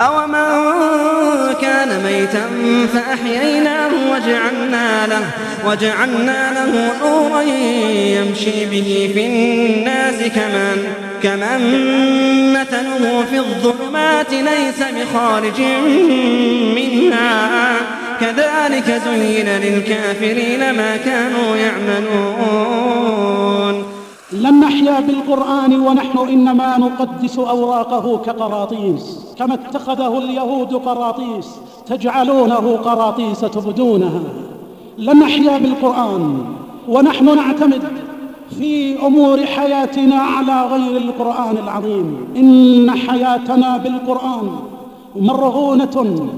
أومن كان ميتا فأحييناه وجعلنا له, وجعلنا له نورا يمشي به في الناس كمن, كمن مثله في الظلمات ليس بخارج منها. كذلك زين للكافرين ما كانوا يعملون. لن نحيا بالقرآن ونحن إنما نقدس أوراقه كقراطيس كما اتخذه اليهود قراطيس تجعلونه قراطيس تبدونها. لن نحيا بالقرآن ونحن نعتمد في أمور حياتنا على غير القرآن العظيم. إن حياتنا بالقرآن مرهونة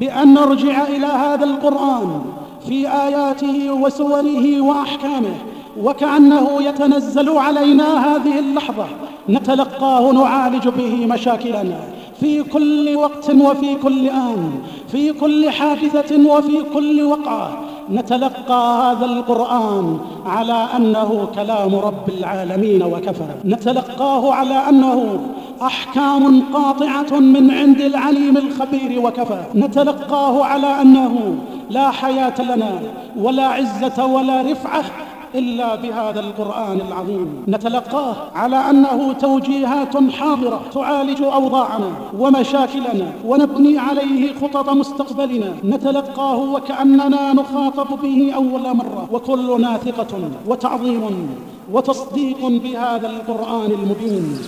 بأن نرجع إلى هذا القرآن في آياته وسوره وأحكامه. وكأنه يتنزل علينا هذه اللحظة. نتلقاه نعالج به مشاكلنا. في كل وقت وفي كل آن. في كل حادثة وفي كل وقعة. نتلقى هذا القرآن على أنه كلام رب العالمين وكفى نتلقاه على أنه أحكام قاطعة من عند العليم الخبير وكفى نتلقاه على أنه لا حياة لنا ولا عزة ولا رفعة إلا بهذا القرآن العظيم. نتلقاه على أنه توجيهات حاضرة تعالج أوضاعنا ومشاكلنا ونبني عليه خطط مستقبلنا. نتلقاه وكأننا نخاطب به أول مرة. وكلنا ثقة وتعظيم وتصديق بهذا القرآن المبين.